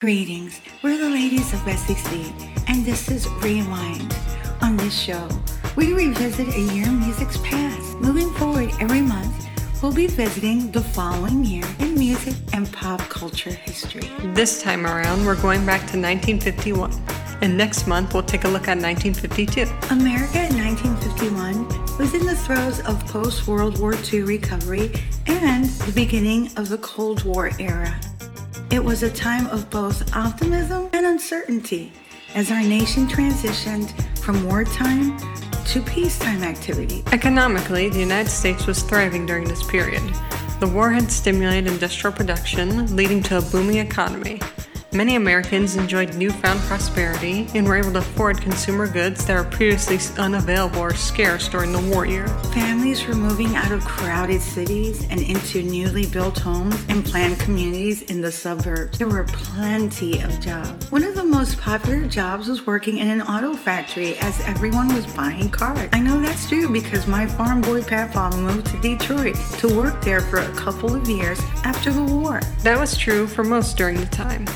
Greetings, we're the ladies of Seed, and this is Rewind. On this show, we revisit a year in music's past. Moving forward every month, we'll be visiting the following year in music and pop culture history. This time around, we're going back to 1951. And next month, we'll take a look at 1952. America in 1951 was in the throes of post World War II recovery and the beginning of the Cold War era. It was a time of both optimism and uncertainty as our nation transitioned from wartime to peacetime activity. Economically, the United States was thriving during this period. The war had stimulated industrial production, leading to a booming economy. Many Americans enjoyed newfound prosperity and were able to afford consumer goods that were previously unavailable or scarce during the war year. Families were moving out of crowded cities and into newly built homes and planned communities in the suburbs. There were plenty of jobs. One of the most popular jobs was working in an auto factory as everyone was buying cars. I know that's true because my farm boy Papa moved to Detroit to work there for a couple of years after the war. That was true for most during the time.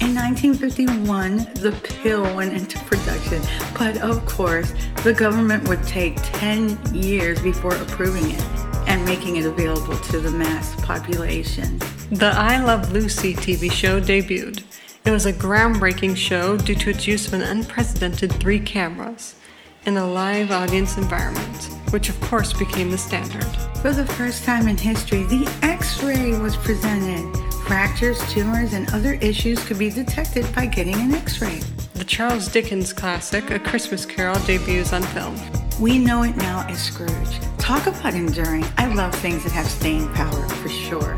In 1951, the pill went into production, but of course, the government would take 10 years before approving it and making it available to the mass population. The I Love Lucy TV show debuted. It was a groundbreaking show due to its use of an unprecedented three cameras in a live audience environment, which of course became the standard. For the first time in history, the X ray was presented Fractures, tumors, and other issues could be detected by getting an x ray. The Charles Dickens classic, A Christmas Carol, debuts on film. We know it now as Scrooge. Talk about enduring. I love things that have staying power for sure.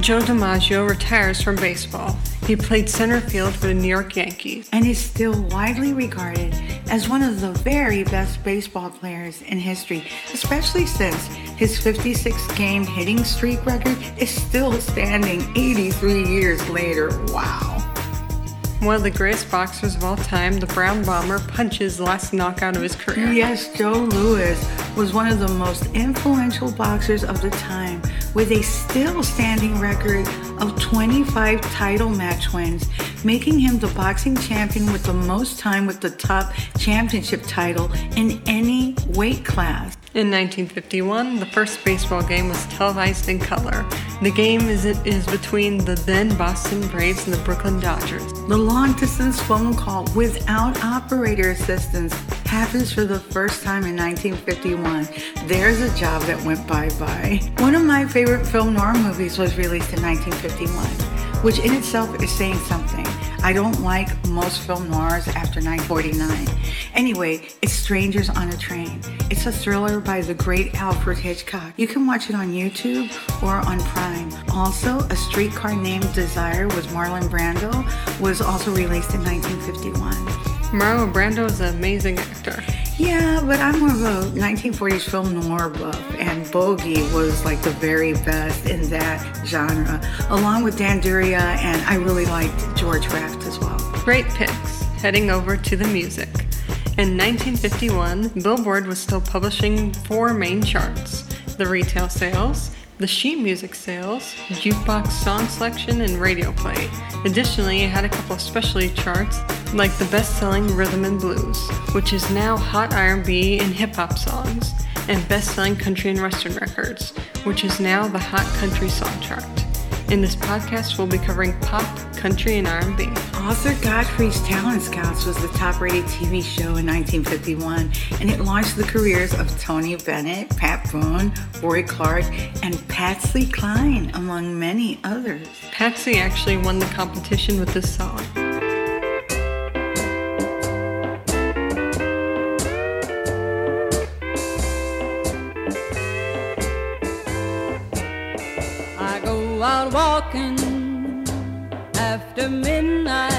Joe DiMaggio retires from baseball. He played center field for the New York Yankees and is still widely regarded as one of the very best baseball players in history, especially since his 56 game hitting streak record is still standing 83 years later. Wow. One of the greatest boxers of all time, the Brown Bomber punches the last knockout of his career. Yes, Joe Louis was one of the most influential boxers of the time, with a still standing record of 25 title match wins, making him the boxing champion with the most time with the top championship title in any weight class. In 1951, the first baseball game was televised in color. The game is, is between the then Boston Braves and the Brooklyn Dodgers. The long distance phone call without operator assistance happens for the first time in 1951. There's a job that went bye bye. One of my favorite film noir movies was released in 1951, which in itself is saying something. I don't like most film noirs after 949. Anyway, it's Strangers on a Train. It's a thriller by the great Alfred Hitchcock. You can watch it on YouTube or on Prime. Also, A Streetcar Named Desire with Marlon Brando was also released in 1951. Marlon Brando is an amazing actor. Yeah, but I'm more of a 1940s film noir buff, and Bogey was like the very best in that genre, along with Dan Duryea, and I really liked George Raft as well. Great picks. Heading over to the music. In 1951, Billboard was still publishing four main charts the retail sales, the sheet music sales, jukebox song selection, and radio play. Additionally, it had a couple of specialty charts like the best-selling Rhythm and Blues, which is now hot R&B and hip hop songs, and best-selling country and western records, which is now the hot country song chart. In this podcast, we'll be covering pop, country, and R&B. Arthur Godfrey's Talent Scouts was the top-rated TV show in 1951, and it launched the careers of Tony Bennett, Pat Boone, Roy Clark, and Patsy Cline, among many others. Patsy actually won the competition with this song. Walking after midnight,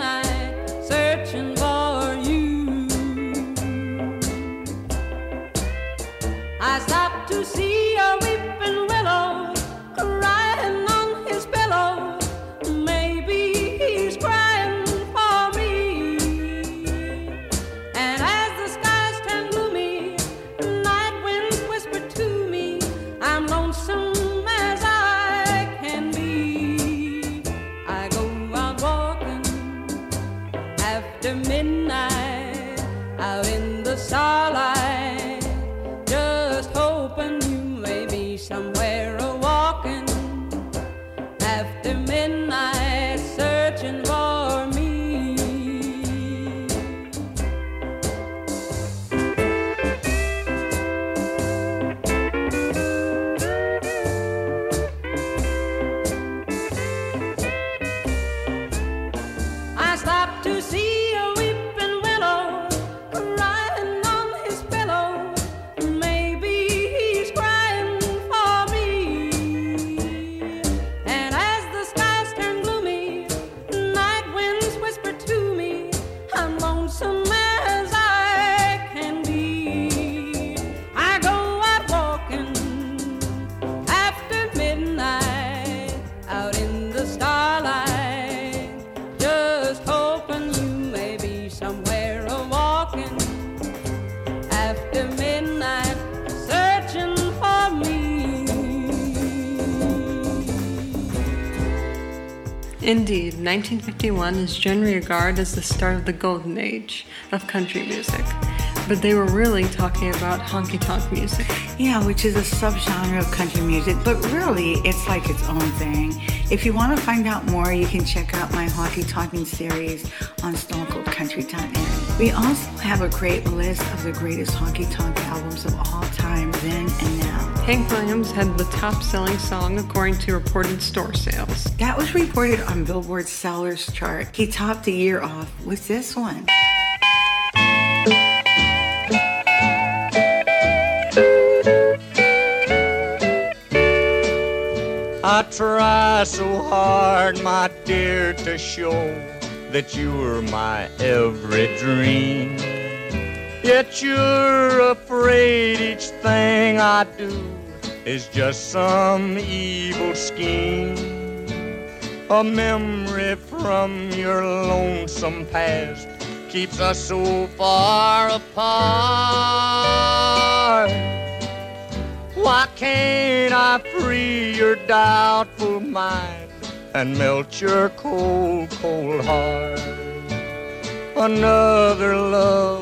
after midnight, Indeed, 1951 is generally regarded as the start of the golden age of country music, but they were really talking about honky tonk music. Yeah, which is a subgenre of country music, but really it's like its own thing. If you want to find out more, you can check out my Honky Talking series on stonecoldcountry.net. We also have a great list of the greatest honky tonk albums of all time, then and now. Hank Williams had the top selling song according to reported store sales. That was reported on Billboard's Sellers chart. He topped the year off with this one. I try so hard, my dear, to show that you're my every dream. Yet you're afraid each thing I do is just some evil scheme. A memory from your lonesome past keeps us so far apart. Why can't I free your doubtful mind and melt your cold, cold heart? Another love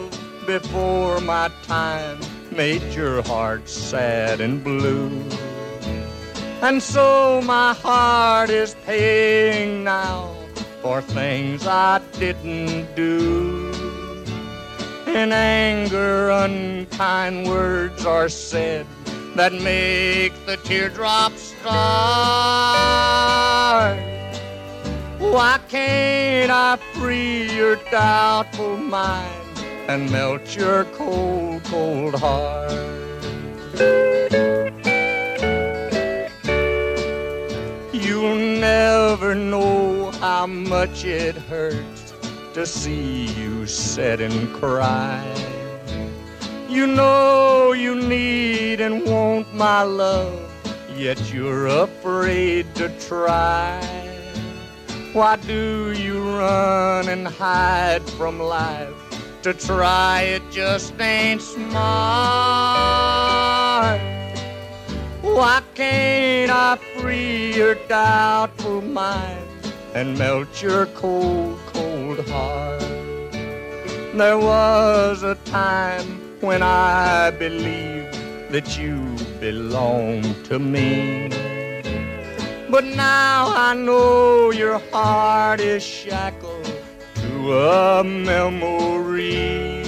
before my time made your heart sad and blue. And so my heart is paying now for things I didn't do. In anger, unkind words are said that make the teardrops start. Why can't I free your doubtful mind and melt your cold, cold heart? You'll never know how much it hurts to see you sit and cry. You know you need and want my love, yet you're afraid to try. Why do you run and hide from life? To try it just ain't smart. Why can't I free your doubtful mind and melt your cold, cold heart? There was a time when I believed that you belonged to me. But now I know your heart is shackled a memory.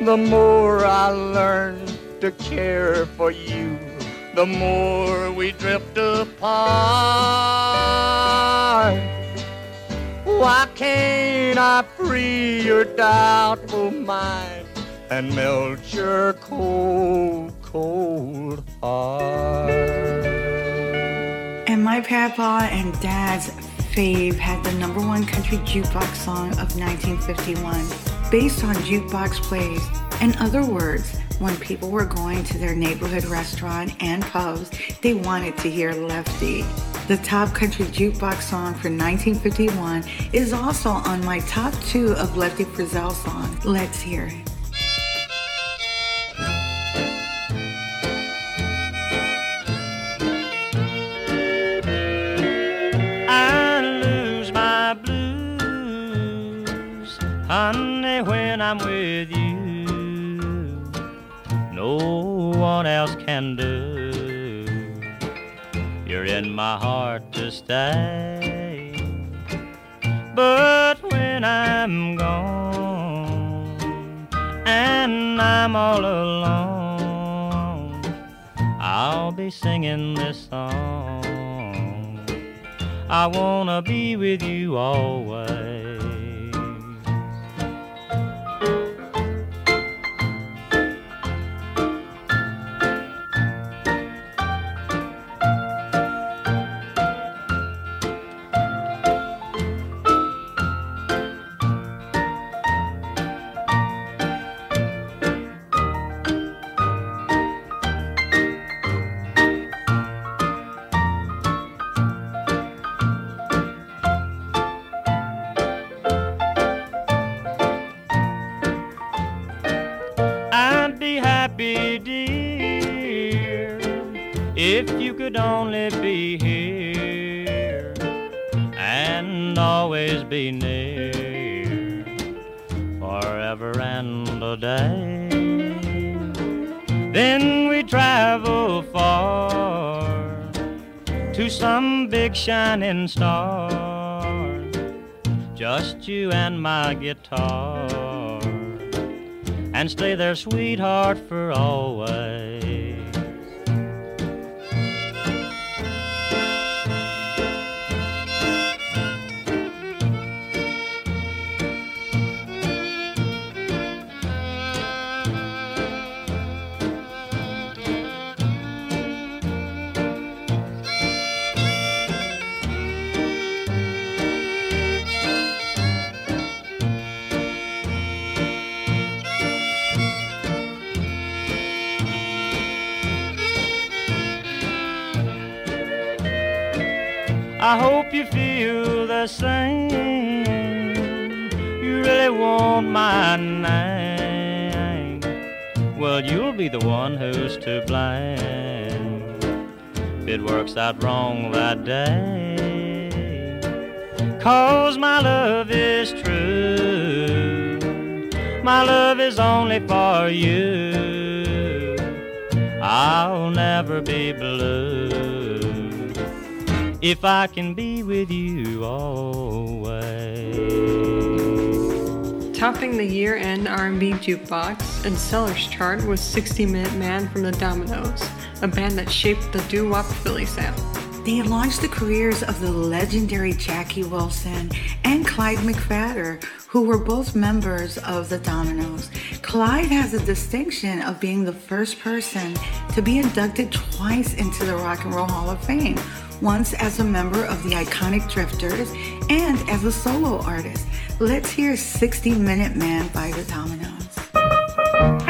The more I learn to care for you, the more we drift apart. Why can't I free your doubtful mind and melt your cold, cold heart? And my papa and dad's Fave had the number one country jukebox song of 1951, based on jukebox plays. In other words, when people were going to their neighborhood restaurant and pubs, they wanted to hear Lefty. The top country jukebox song for 1951 is also on my top two of Lefty Frizzell songs. Let's hear it. You're in my heart to stay. But when I'm gone and I'm all alone, I'll be singing this song. I wanna be with you always. Could only be here and always be near forever and a day. Then we travel far to some big shining star, just you and my guitar and stay there, sweetheart, for always. I hope you feel the same. You really want my name. Well, you'll be the one who's to blame. If it works out wrong that day. Cause my love is true. My love is only for you. I'll never be blue if I can be with you always. Topping the year-end R&B jukebox and sellers chart was 60 Minute Man from the Dominoes, a band that shaped the doo-wop Philly sound. They launched the careers of the legendary Jackie Wilson and Clyde McPhatter, who were both members of the Dominoes. Clyde has the distinction of being the first person to be inducted twice into the Rock and Roll Hall of Fame, once as a member of the iconic Drifters and as a solo artist. Let's hear 60 Minute Man by the Dominoes.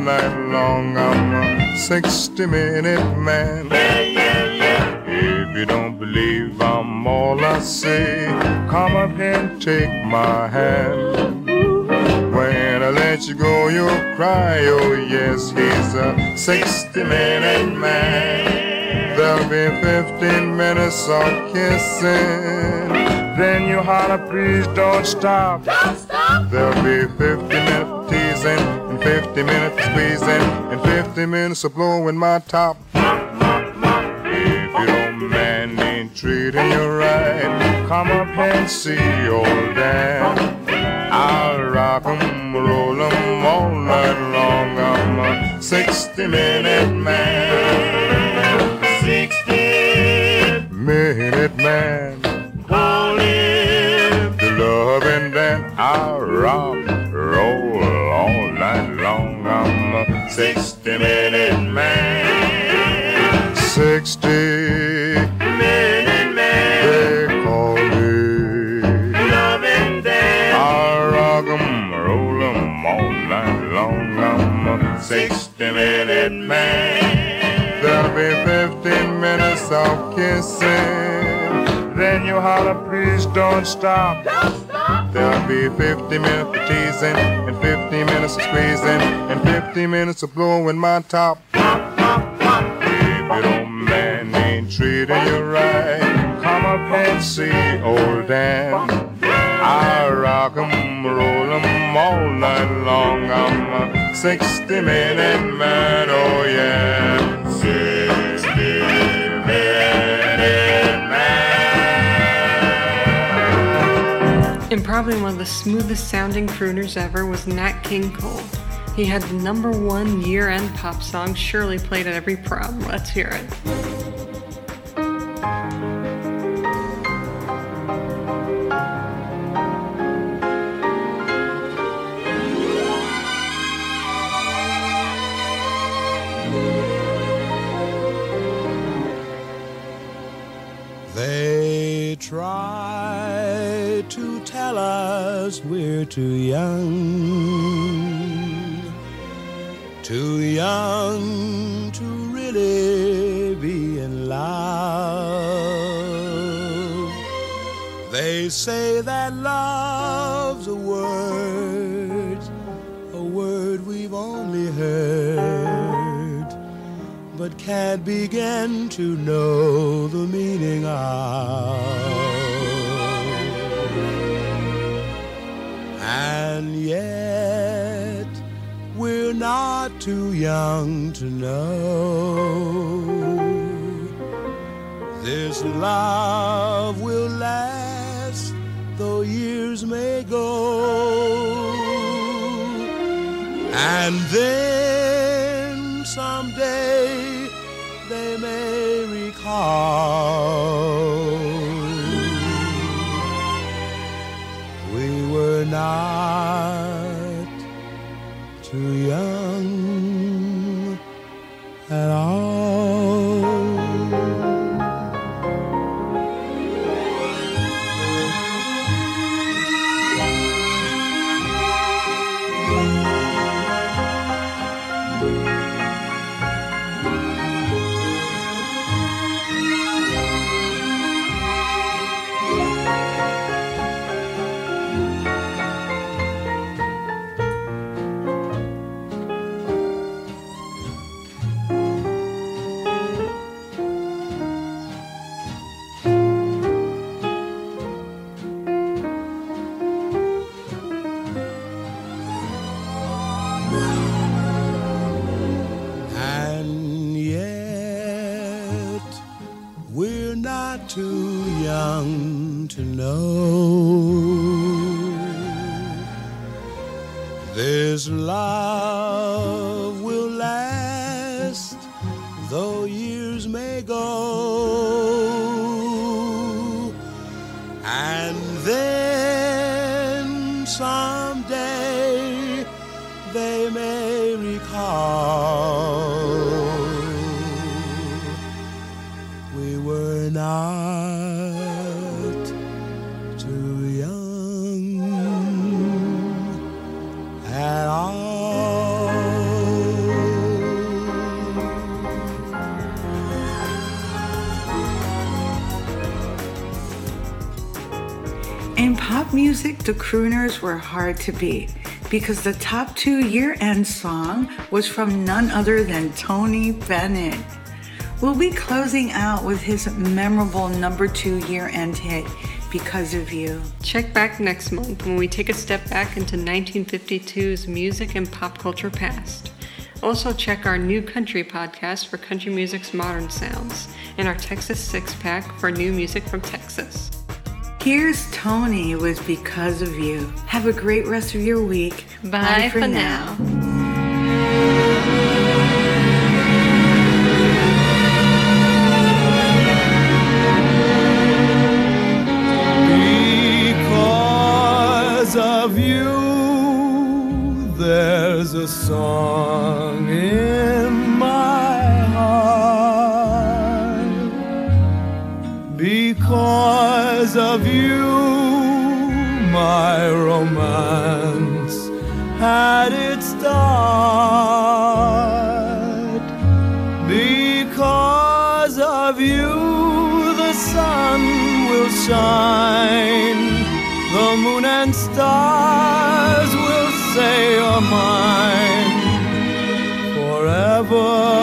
Night long. I'm a 60 minute man. If you don't believe I'm all I say, come up and take my hand. When I let you go, you'll cry. Oh, yes, he's a 60 minute man. There'll be 15 minutes of kissing. Then you holler, please don't stop. Don't stop. There'll be 50 minutes teasing, and 50 minutes of squeezing, and 50 minutes of blowing my top. If you don't man ain't treating you right, come up and see old Dan. I'll rock 'em, roll 'em all night long. I'm a 60 minute man. Kissing. Then you holler, please don't stop. There'll be 50 minutes of teasing, and 50 minutes of squeezing, and 50 minutes of blowing my top. If your old man ain't treating you right, come up and see old Dan. I rock 'em, roll 'em all night long. I'm a 60 minute man, oh yeah. And probably one of the smoothest sounding crooners ever was Nat King Cole. He had the number one year end pop song surely played at every prom. Let's hear it. We're too young, too young to really be in love. They say that love's a word, a word we've only heard but can't begin to know the meaning of. Not too young to know this love will last, though years may go. And then someday they may recall yet, we're not too young to know. This love pop music, the crooners were hard to beat because the top two year end song was from none other than Tony Bennett. We'll be closing out with his memorable number two year end hit, Because of You. Check back next month when we take a step back into 1952's music and pop culture past. Also, check our New Country podcast for country music's modern sounds and our Texas Six Pack for new music from Texas. Here's Tony was Because of You. Have a great rest of your week. Bye, Bye for, now. now. forever.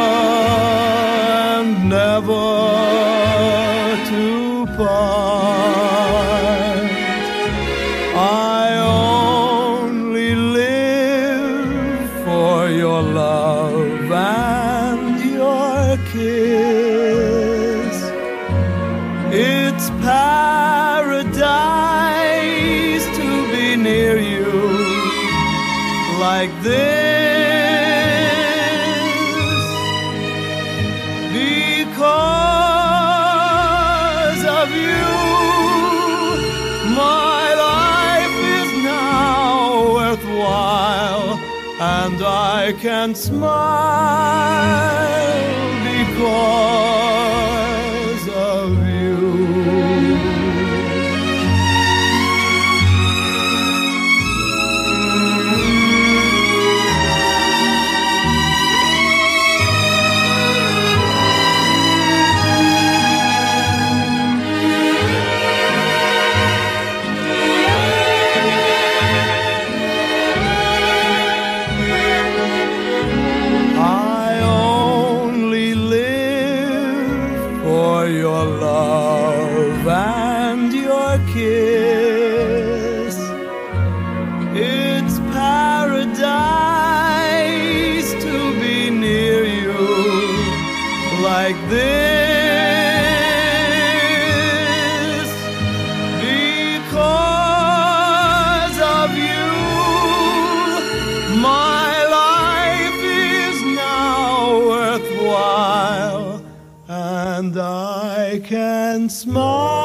and I can smile because. Small.